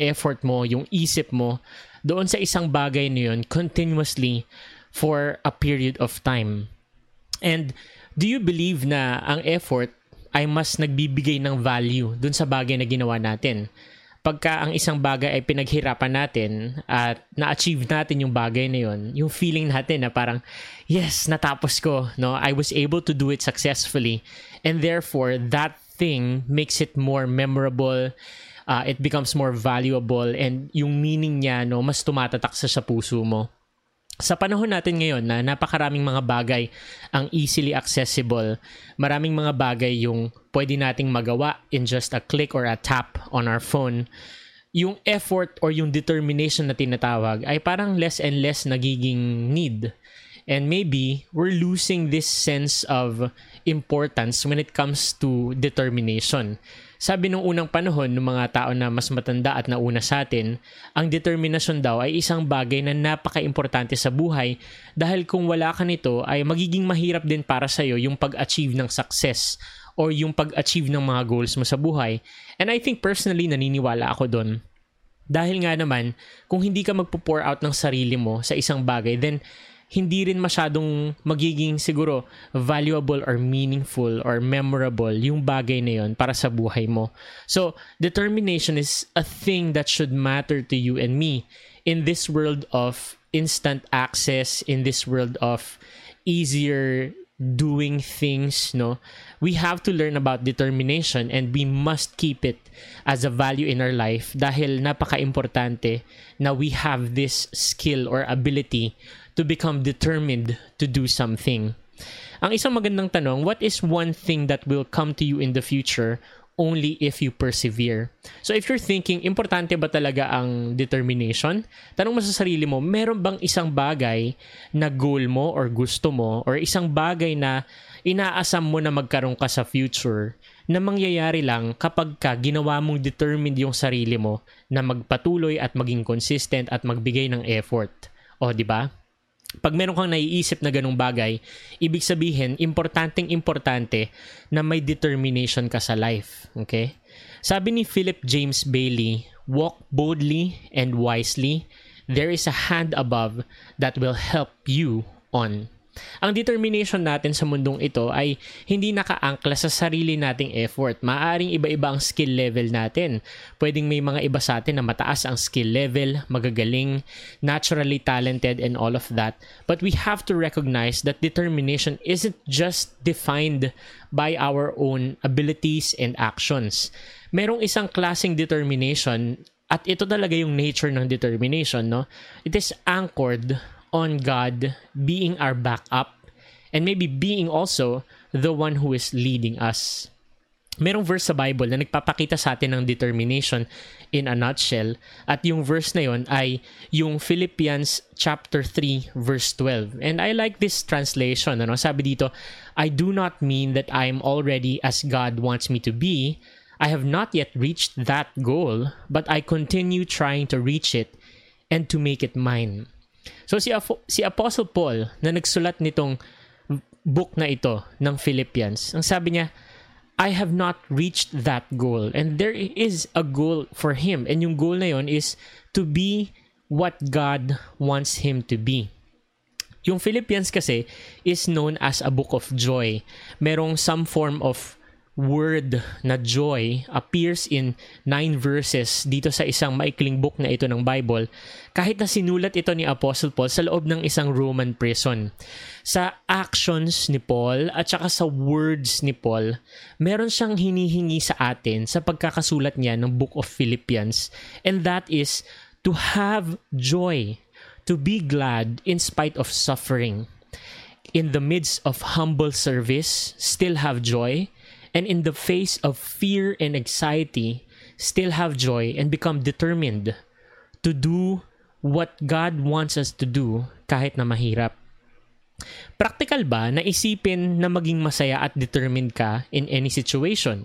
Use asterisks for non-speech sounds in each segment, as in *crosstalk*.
effort mo, yung isip mo doon sa isang bagay na yun continuously for a period of time. And do you believe na ang effort ay mas nagbibigay ng value dun sa bagay na ginawa natin? Pagka ang isang bagay ay pinaghirapan natin at na-achieve natin yung bagay na yun, yung feeling natin na parang, yes, natapos ko, no? I was able to do it successfully. And therefore, that thing makes it more memorable, uh, it becomes more valuable, and yung meaning niya, no, mas tumatatak sa, sa puso mo sa panahon natin ngayon na napakaraming mga bagay ang easily accessible, maraming mga bagay yung pwede nating magawa in just a click or a tap on our phone, yung effort or yung determination na tinatawag ay parang less and less nagiging need. And maybe we're losing this sense of importance when it comes to determination. Sabi nung unang panahon ng mga tao na mas matanda at nauna sa atin, ang determinasyon daw ay isang bagay na napaka-importante sa buhay dahil kung wala ka nito ay magiging mahirap din para sa iyo yung pag-achieve ng success or yung pag-achieve ng mga goals mo sa buhay. And I think personally naniniwala ako doon. Dahil nga naman, kung hindi ka magpo-pour out ng sarili mo sa isang bagay, then hindi rin masyadong magiging siguro valuable or meaningful or memorable yung bagay na yon para sa buhay mo. So, determination is a thing that should matter to you and me in this world of instant access, in this world of easier doing things, no? We have to learn about determination and we must keep it as a value in our life dahil napaka-importante na we have this skill or ability to become determined to do something. Ang isang magandang tanong, what is one thing that will come to you in the future only if you persevere? So if you're thinking, importante ba talaga ang determination? Tanong mo sa sarili mo, meron bang isang bagay na goal mo or gusto mo or isang bagay na inaasam mo na magkaroon ka sa future na mangyayari lang kapag ka ginawa mong determined yung sarili mo na magpatuloy at maging consistent at magbigay ng effort. O, di ba? Pag meron kang naiisip na ganung bagay, ibig sabihin, importanteng importante na may determination ka sa life. Okay? Sabi ni Philip James Bailey, walk boldly and wisely. There is a hand above that will help you on. Ang determination natin sa mundong ito ay hindi nakaangkla sa sarili nating effort. Maaring iba-iba ang skill level natin. Pwedeng may mga iba sa atin na mataas ang skill level, magagaling, naturally talented and all of that. But we have to recognize that determination isn't just defined by our own abilities and actions. Merong isang klaseng determination at ito talaga yung nature ng determination, no? It is anchored on God being our backup and maybe being also the one who is leading us. Merong verse sa Bible na nagpapakita sa atin ng determination in a nutshell at yung verse na yon ay yung Philippians chapter 3 verse 12. And I like this translation. Ano? Sabi dito, I do not mean that I am already as God wants me to be. I have not yet reached that goal, but I continue trying to reach it and to make it mine. So si, Afo- si Apostle Paul na nagsulat nitong book na ito ng Philippians, ang sabi niya, I have not reached that goal. And there is a goal for him. And yung goal na yon is to be what God wants him to be. Yung Philippians kasi is known as a book of joy. Merong some form of word na joy appears in nine verses dito sa isang maikling book na ito ng Bible kahit na sinulat ito ni Apostle Paul sa loob ng isang Roman prison. Sa actions ni Paul at saka sa words ni Paul, meron siyang hinihingi sa atin sa pagkakasulat niya ng Book of Philippians and that is to have joy, to be glad in spite of suffering. In the midst of humble service, still have joy and in the face of fear and anxiety, still have joy and become determined to do what God wants us to do kahit na mahirap. Practical ba na isipin na maging masaya at determined ka in any situation?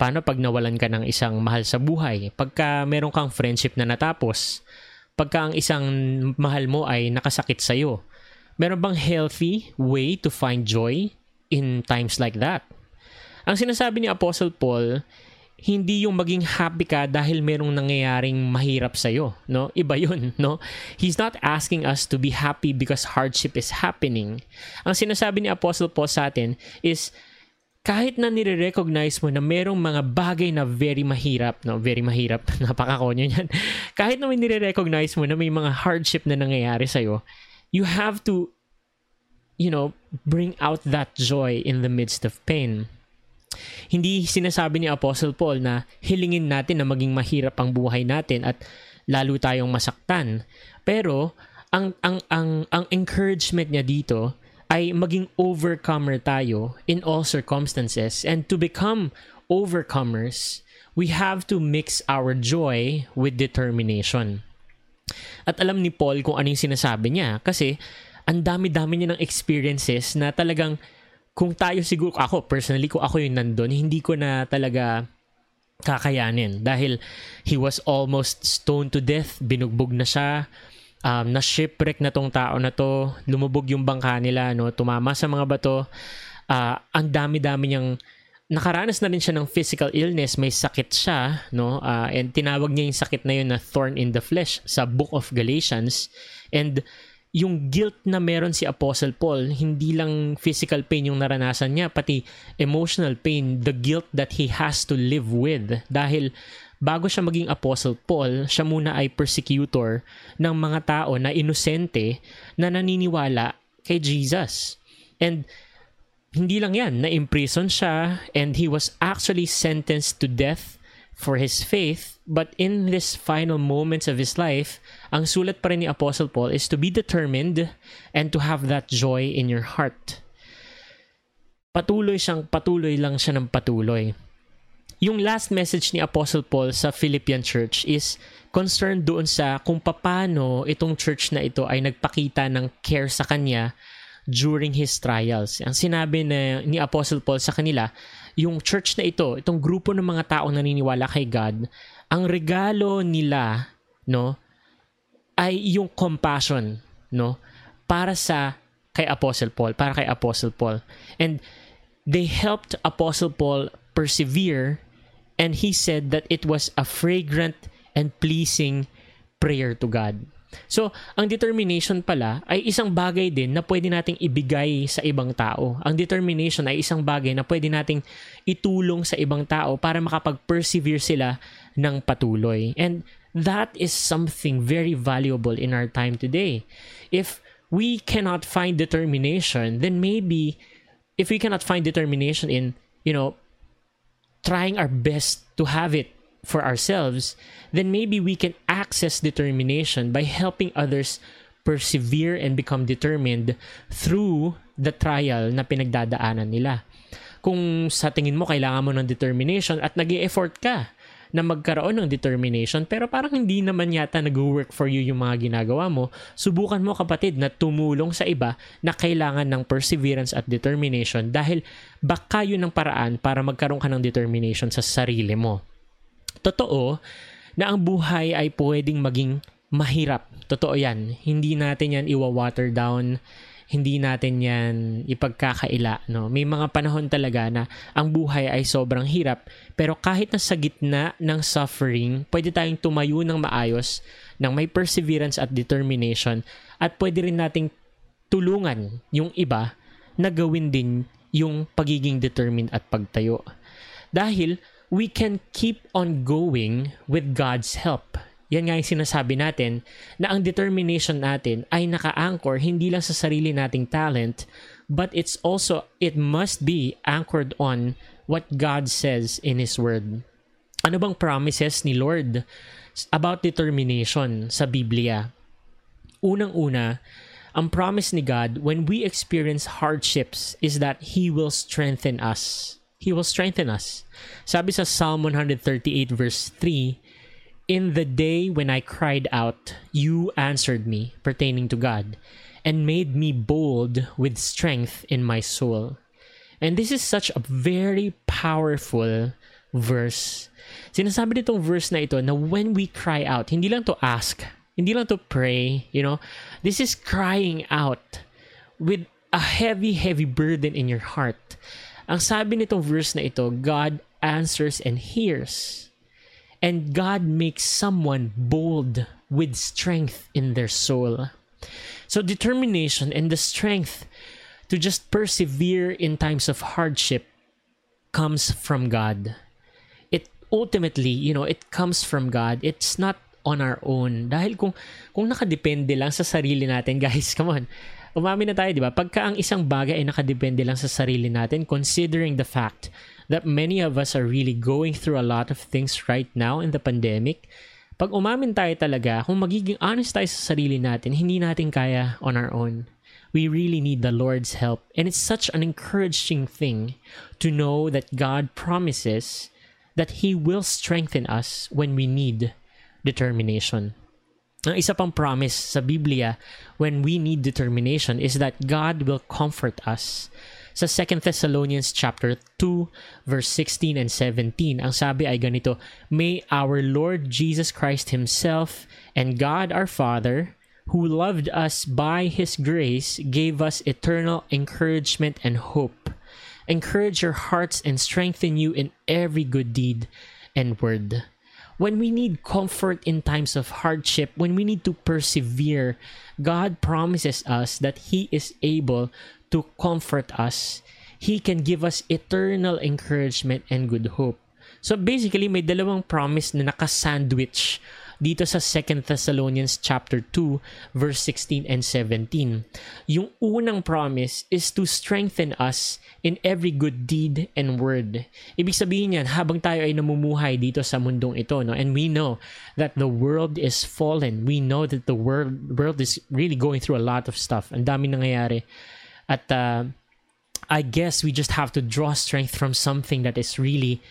Paano pag nawalan ka ng isang mahal sa buhay? Pagka meron kang friendship na natapos? Pagka ang isang mahal mo ay nakasakit sa'yo? Meron bang healthy way to find joy in times like that? Ang sinasabi ni Apostle Paul hindi yung maging happy ka dahil merong nangyayaring mahirap sa iyo, no? Iba 'yun, *laughs* no? He's not asking us to be happy because hardship is happening. Ang sinasabi ni Apostle Paul sa atin is kahit na nire-recognize mo na merong mga bagay na very mahirap, no? Very mahirap, *laughs* napakakonyo niyan. kahit na may nire-recognize mo na may mga hardship na nangyayari sa iyo, you have to you know, bring out that joy in the midst of pain hindi sinasabi ni Apostle Paul na hilingin natin na maging mahirap ang buhay natin at lalo tayong masaktan. Pero ang ang ang ang encouragement niya dito ay maging overcomer tayo in all circumstances and to become overcomers we have to mix our joy with determination. At alam ni Paul kung ano yung sinasabi niya kasi ang dami-dami niya ng experiences na talagang kung tayo siguro, ako personally, kung ako yung nandun, hindi ko na talaga kakayanin. Dahil he was almost stoned to death, binugbog na siya, um, na shipwreck na tong tao na to, lumubog yung bangka nila, no, tumama sa mga bato, uh, ang dami-dami niyang nakaranas na rin siya ng physical illness, may sakit siya, no? Uh, and tinawag niya yung sakit na yun na thorn in the flesh sa Book of Galatians. And yung guilt na meron si Apostle Paul, hindi lang physical pain yung naranasan niya, pati emotional pain, the guilt that he has to live with. Dahil bago siya maging Apostle Paul, siya muna ay persecutor ng mga tao na inosente na naniniwala kay Jesus. And hindi lang yan, na-imprison siya and he was actually sentenced to death for his faith, but in this final moments of his life, ang sulat pa rin ni Apostle Paul is to be determined and to have that joy in your heart. Patuloy siyang patuloy lang siya ng patuloy. Yung last message ni Apostle Paul sa Philippian church is concerned doon sa kung paano itong church na ito ay nagpakita ng care sa kanya during his trials. Ang sinabi na, ni Apostle Paul sa kanila, yung church na ito, itong grupo ng mga taong naniniwala kay God, ang regalo nila, no, ay yung compassion, no, para sa kay Apostle Paul, para kay Apostle Paul. And they helped Apostle Paul persevere and he said that it was a fragrant and pleasing prayer to God. So, ang determination pala ay isang bagay din na pwede nating ibigay sa ibang tao. Ang determination ay isang bagay na pwede nating itulong sa ibang tao para makapag-persevere sila ng patuloy. And that is something very valuable in our time today. If we cannot find determination, then maybe if we cannot find determination in, you know, trying our best to have it for ourselves, then maybe we can access determination by helping others persevere and become determined through the trial na pinagdadaanan nila. Kung sa tingin mo kailangan mo ng determination at nag effort ka na magkaroon ng determination pero parang hindi naman yata nag-work for you yung mga ginagawa mo, subukan mo kapatid na tumulong sa iba na kailangan ng perseverance at determination dahil baka yun ang paraan para magkaroon ka ng determination sa sarili mo totoo na ang buhay ay pwedeng maging mahirap. Totoo yan. Hindi natin yan iwa-water down. Hindi natin yan ipagkakaila. No? May mga panahon talaga na ang buhay ay sobrang hirap. Pero kahit na sa gitna ng suffering, pwede tayong tumayo ng maayos, ng may perseverance at determination. At pwede rin nating tulungan yung iba na gawin din yung pagiging determined at pagtayo. Dahil we can keep on going with God's help. Yan nga yung sinasabi natin na ang determination natin ay naka-anchor hindi lang sa sarili nating talent, but it's also, it must be anchored on what God says in His Word. Ano bang promises ni Lord about determination sa Biblia? Unang-una, ang promise ni God when we experience hardships is that He will strengthen us. He will strengthen us. Sabi sa Psalm 138 verse 3, In the day when I cried out, you answered me, pertaining to God, and made me bold with strength in my soul. And this is such a very powerful verse. Sinasabi nitong verse na ito na when we cry out, hindi lang to ask, hindi lang to pray, you know, this is crying out with a heavy, heavy burden in your heart. Ang sabi nitong verse na ito, God answers and hears. And God makes someone bold with strength in their soul. So, determination and the strength to just persevere in times of hardship comes from God. It ultimately, you know, it comes from God. It's not on our own. Dahil kung kung nakadepende lang sa sarili natin, *laughs* guys, come on. Umamin na tayo, di ba? Pagka ang isang bagay ay nakadepende lang sa sarili natin, considering the fact that many of us are really going through a lot of things right now in the pandemic, pag umamin tayo talaga, kung magiging honest tayo sa sarili natin, hindi natin kaya on our own. We really need the Lord's help. And it's such an encouraging thing to know that God promises that He will strengthen us when we need determination. Ang isa pang promise sa Biblia when we need determination is that God will comfort us. Sa 2 Thessalonians chapter 2 verse 16 and 17, ang sabi ay ganito, May our Lord Jesus Christ himself and God our Father who loved us by his grace gave us eternal encouragement and hope. Encourage your hearts and strengthen you in every good deed and word when we need comfort in times of hardship, when we need to persevere, God promises us that He is able to comfort us. He can give us eternal encouragement and good hope. So basically, may dalawang promise na naka-sandwich dito sa 2 Thessalonians chapter 2 verse 16 and 17. Yung unang promise is to strengthen us in every good deed and word. Ibig sabihin yan, habang tayo ay namumuhay dito sa mundong ito, no? and we know that the world is fallen. We know that the world, world is really going through a lot of stuff. Ang dami nangyayari. At uh, I guess we just have to draw strength from something that is really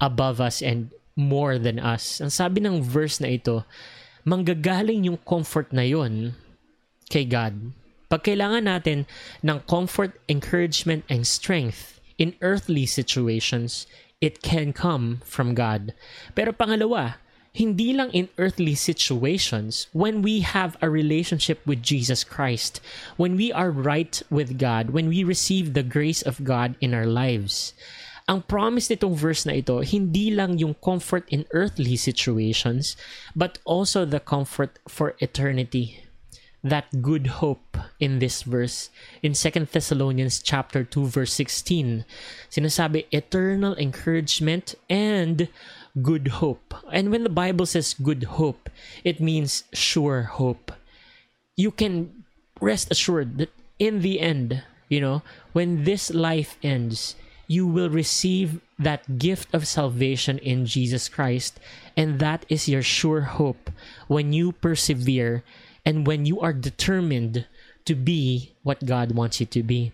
above us and more than us. Ang sabi ng verse na ito, manggagaling yung comfort na yon kay God. Pag kailangan natin ng comfort, encouragement, and strength in earthly situations, it can come from God. Pero pangalawa, hindi lang in earthly situations, when we have a relationship with Jesus Christ, when we are right with God, when we receive the grace of God in our lives, ang promise nitong verse na ito, hindi lang yung comfort in earthly situations, but also the comfort for eternity. That good hope in this verse. In 2 Thessalonians chapter 2 verse 16 sinasabi eternal encouragement and good hope. And when the bible says good hope it means sure hope. You can rest assured that in the end you know when this life ends you will receive that gift of salvation in Jesus Christ. And that is your sure hope when you persevere and when you are determined to be what God wants you to be.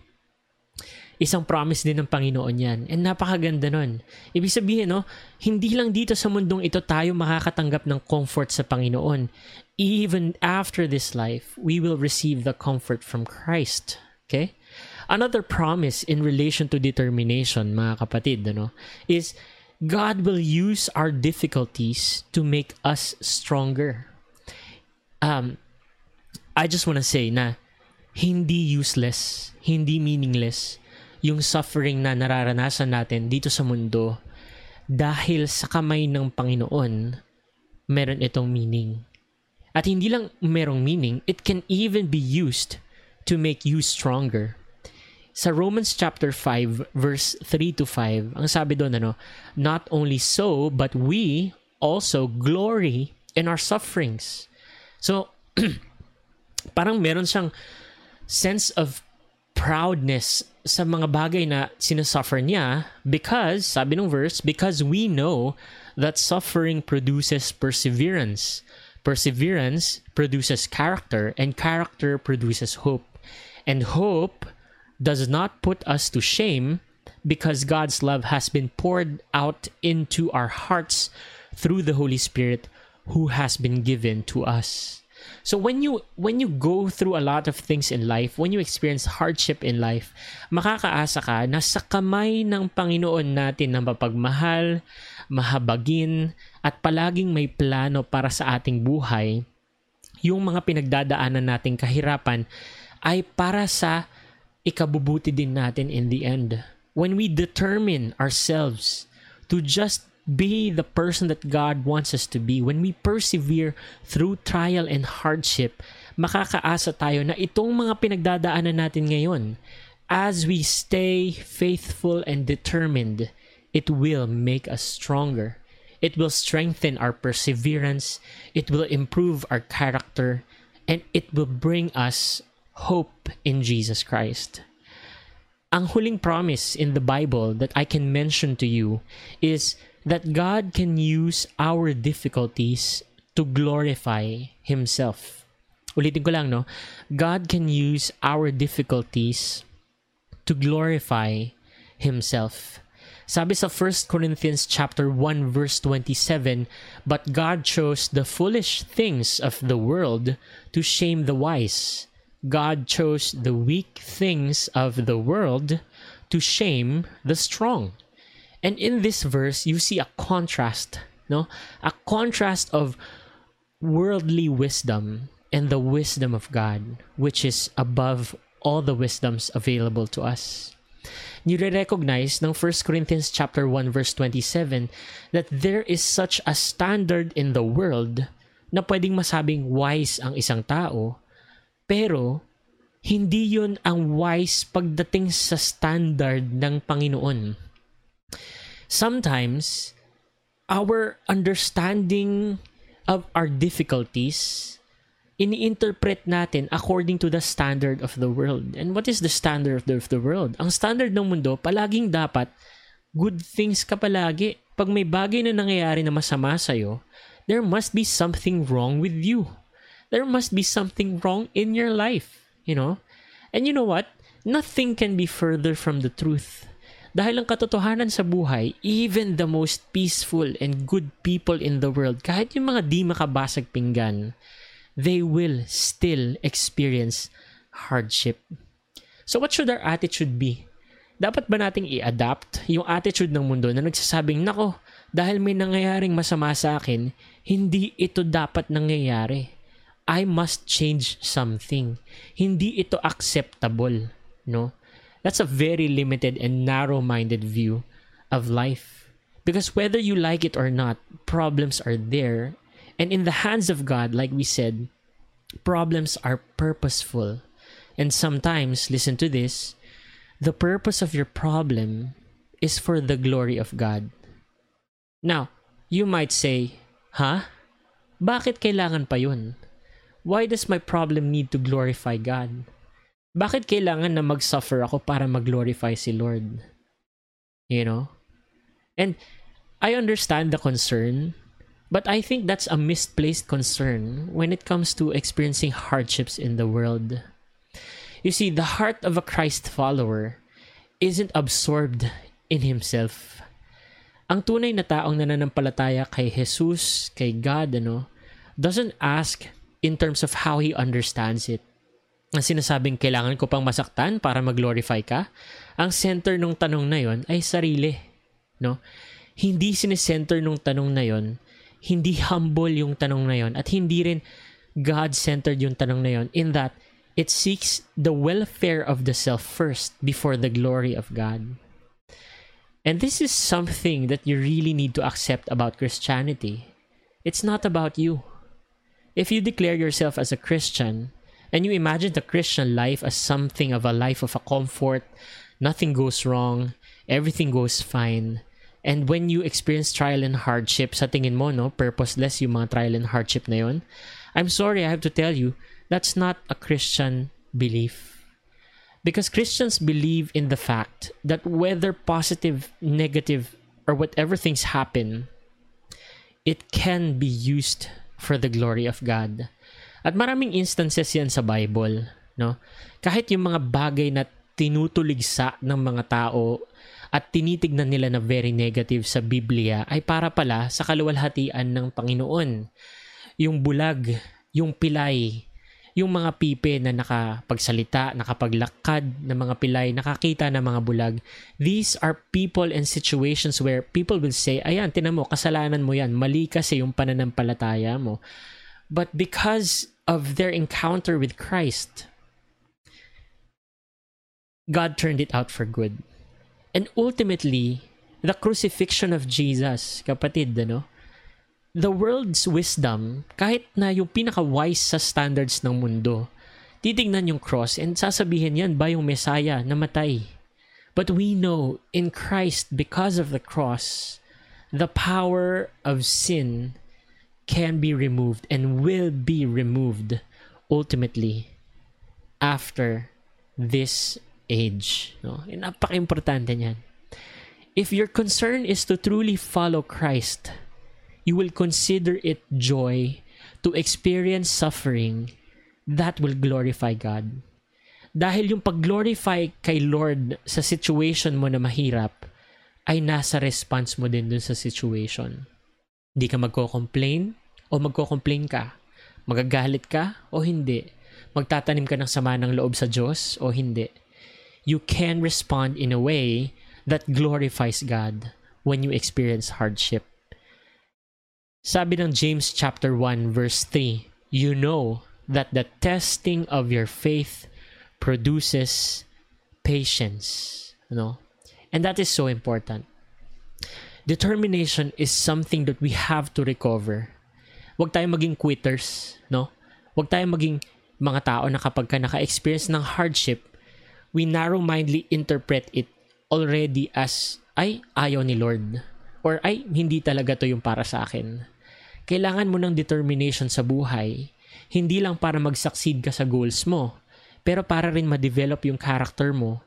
Isang promise din ng Panginoon yan. And napakaganda nun. Ibig sabihin, no, hindi lang dito sa mundong ito tayo makakatanggap ng comfort sa Panginoon. Even after this life, we will receive the comfort from Christ. Okay? Another promise in relation to determination, mga kapatid, ano, is God will use our difficulties to make us stronger. Um, I just want to say na hindi useless, hindi meaningless yung suffering na nararanasan natin dito sa mundo dahil sa kamay ng Panginoon, meron itong meaning. At hindi lang merong meaning, it can even be used to make you stronger sa Romans chapter 5 verse 3 to 5, ang sabi doon ano, not only so but we also glory in our sufferings. So *clears throat* parang meron siyang sense of proudness sa mga bagay na sinasuffer niya because, sabi ng verse, because we know that suffering produces perseverance. Perseverance produces character and character produces hope. And hope does not put us to shame because God's love has been poured out into our hearts through the Holy Spirit who has been given to us. So when you when you go through a lot of things in life, when you experience hardship in life, makakaasa ka na sa kamay ng Panginoon natin na mapagmahal, mahabagin, at palaging may plano para sa ating buhay, yung mga pinagdadaanan nating kahirapan ay para sa ikabubuti din natin in the end. When we determine ourselves to just be the person that God wants us to be, when we persevere through trial and hardship, makakaasa tayo na itong mga pinagdadaanan natin ngayon, as we stay faithful and determined, it will make us stronger. It will strengthen our perseverance, it will improve our character, and it will bring us hope in Jesus Christ. Ang huling promise in the Bible that I can mention to you is that God can use our difficulties to glorify Himself. Ulitin ko lang, no? God can use our difficulties to glorify Himself. Sabi sa 1 Corinthians chapter 1 verse 27, But God chose the foolish things of the world to shame the wise. God chose the weak things of the world to shame the strong. And in this verse, you see a contrast, no? A contrast of worldly wisdom and the wisdom of God, which is above all the wisdoms available to us. Nire-recognize ng 1 Corinthians chapter 1 verse 27 that there is such a standard in the world na pwedeng masabing wise ang isang tao, pero hindi yun ang wise pagdating sa standard ng Panginoon sometimes our understanding of our difficulties ini-interpret natin according to the standard of the world. And what is the standard of the, of the world? Ang standard ng mundo, palaging dapat good things ka palagi. Pag may bagay na nangyayari na masama sa'yo, there must be something wrong with you. There must be something wrong in your life, you know? And you know what? Nothing can be further from the truth. Dahil ang katotohanan sa buhay, even the most peaceful and good people in the world, kahit yung mga di makabasag pinggan, they will still experience hardship. So what should our attitude be? Dapat ba nating i-adapt yung attitude ng mundo na nagsasabing, nako, dahil may nangyayaring masama sa akin, hindi ito dapat nangyayari. I must change something. Hindi ito acceptable, no? That's a very limited and narrow minded view of life. Because whether you like it or not, problems are there. And in the hands of God, like we said, problems are purposeful. And sometimes, listen to this, the purpose of your problem is for the glory of God. Now, you might say, huh? Bakit kailangan pa yun? Why does my problem need to glorify God? bakit kailangan na mag-suffer ako para mag-glorify si Lord? You know? And I understand the concern, but I think that's a misplaced concern when it comes to experiencing hardships in the world. You see, the heart of a Christ follower isn't absorbed in himself. Ang tunay na taong nananampalataya kay Jesus, kay God, ano, doesn't ask in terms of how he understands it ang sinasabing kailangan ko pang masaktan para mag-glorify ka, ang center ng tanong na yon ay sarili. No? Hindi sinesenter ng tanong na yon, hindi humble yung tanong na yon, at hindi rin God-centered yung tanong na yon in that it seeks the welfare of the self first before the glory of God. And this is something that you really need to accept about Christianity. It's not about you. If you declare yourself as a Christian, and you imagine the Christian life as something of a life of a comfort, nothing goes wrong, everything goes fine. And when you experience trial and hardship, sa tingin mo, no, purposeless yung mga trial and hardship na yun, I'm sorry, I have to tell you, that's not a Christian belief. Because Christians believe in the fact that whether positive, negative, or whatever things happen, it can be used for the glory of God. At maraming instances yan sa Bible, no? Kahit yung mga bagay na tinutuligsa ng mga tao at tinitignan nila na very negative sa Biblia ay para pala sa kaluwalhatian ng Panginoon. Yung bulag, yung pilay, yung mga pipe na nakapagsalita, nakapaglakad ng mga pilay, nakakita ng mga bulag. These are people and situations where people will say, ayan, tinan mo, kasalanan mo yan, mali kasi yung pananampalataya mo. But because of their encounter with Christ, God turned it out for good. And ultimately, the crucifixion of Jesus, kapatid, ano? The world's wisdom, kahit na yung pinaka-wise sa standards ng mundo, titignan yung cross and sasabihin yan ba yung Messiah namatay. But we know in Christ, because of the cross, the power of sin can be removed and will be removed ultimately after this age. No? Napaka-importante niyan. If your concern is to truly follow Christ, you will consider it joy to experience suffering that will glorify God. Dahil yung pag-glorify kay Lord sa situation mo na mahirap ay nasa response mo din dun sa situation. Hindi ka magko-complain o magko-complain ka. Magagalit ka o hindi. Magtatanim ka ng sama ng loob sa Diyos o hindi. You can respond in a way that glorifies God when you experience hardship. Sabi ng James chapter 1 verse 3, you know that the testing of your faith produces patience, no? And that is so important. Determination is something that we have to recover. Huwag tayong maging quitters, no? Huwag tayong maging mga tao na kapag ka naka-experience ng hardship, we narrow-mindedly interpret it already as, ay, ayaw ni Lord. Or, ay, hindi talaga to yung para sa akin. Kailangan mo ng determination sa buhay, hindi lang para mag-succeed ka sa goals mo, pero para rin ma-develop yung character mo.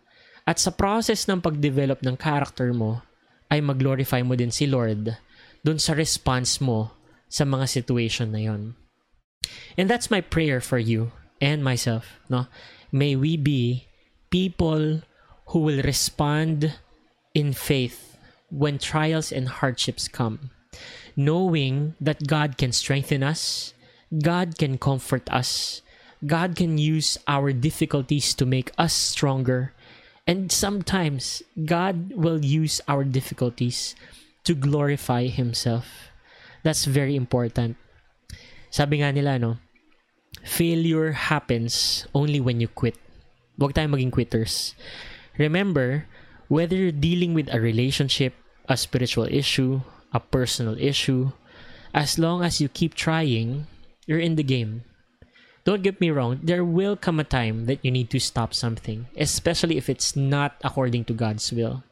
At sa process ng pag-develop ng character mo, ay mag-glorify mo din si Lord dun sa response mo sa mga situation na yon. And that's my prayer for you and myself, no? May we be people who will respond in faith when trials and hardships come, knowing that God can strengthen us, God can comfort us, God can use our difficulties to make us stronger, and sometimes God will use our difficulties to glorify Himself. That's very important. Sabi nga nila, no? Failure happens only when you quit. Huwag tayong maging quitters. Remember, whether you're dealing with a relationship, a spiritual issue, a personal issue, as long as you keep trying, you're in the game. Don't get me wrong, there will come a time that you need to stop something, especially if it's not according to God's will.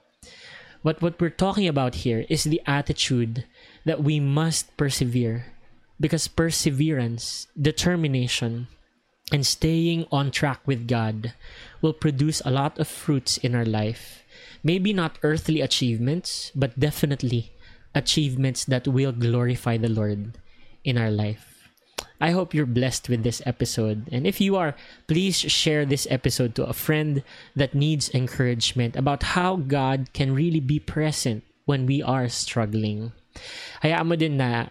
But what we're talking about here is the attitude that we must persevere because perseverance, determination, and staying on track with God will produce a lot of fruits in our life. Maybe not earthly achievements, but definitely achievements that will glorify the Lord in our life. I hope you're blessed with this episode. And if you are, please share this episode to a friend that needs encouragement about how God can really be present when we are struggling. Hayaan mo din na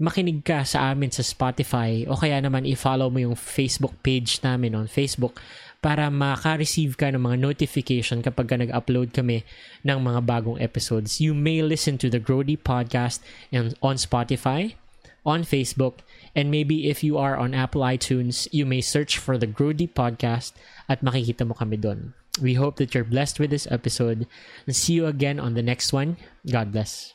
makinig ka sa amin sa Spotify o kaya naman i-follow mo yung Facebook page namin on Facebook para maka-receive ka ng mga notification kapag ka nag-upload kami ng mga bagong episodes. You may listen to the Grody Podcast on Spotify, on Facebook, and maybe if you are on Apple iTunes, you may search for the Grody Podcast at makikita mo kami doon. We hope that you're blessed with this episode and see you again on the next one. God bless.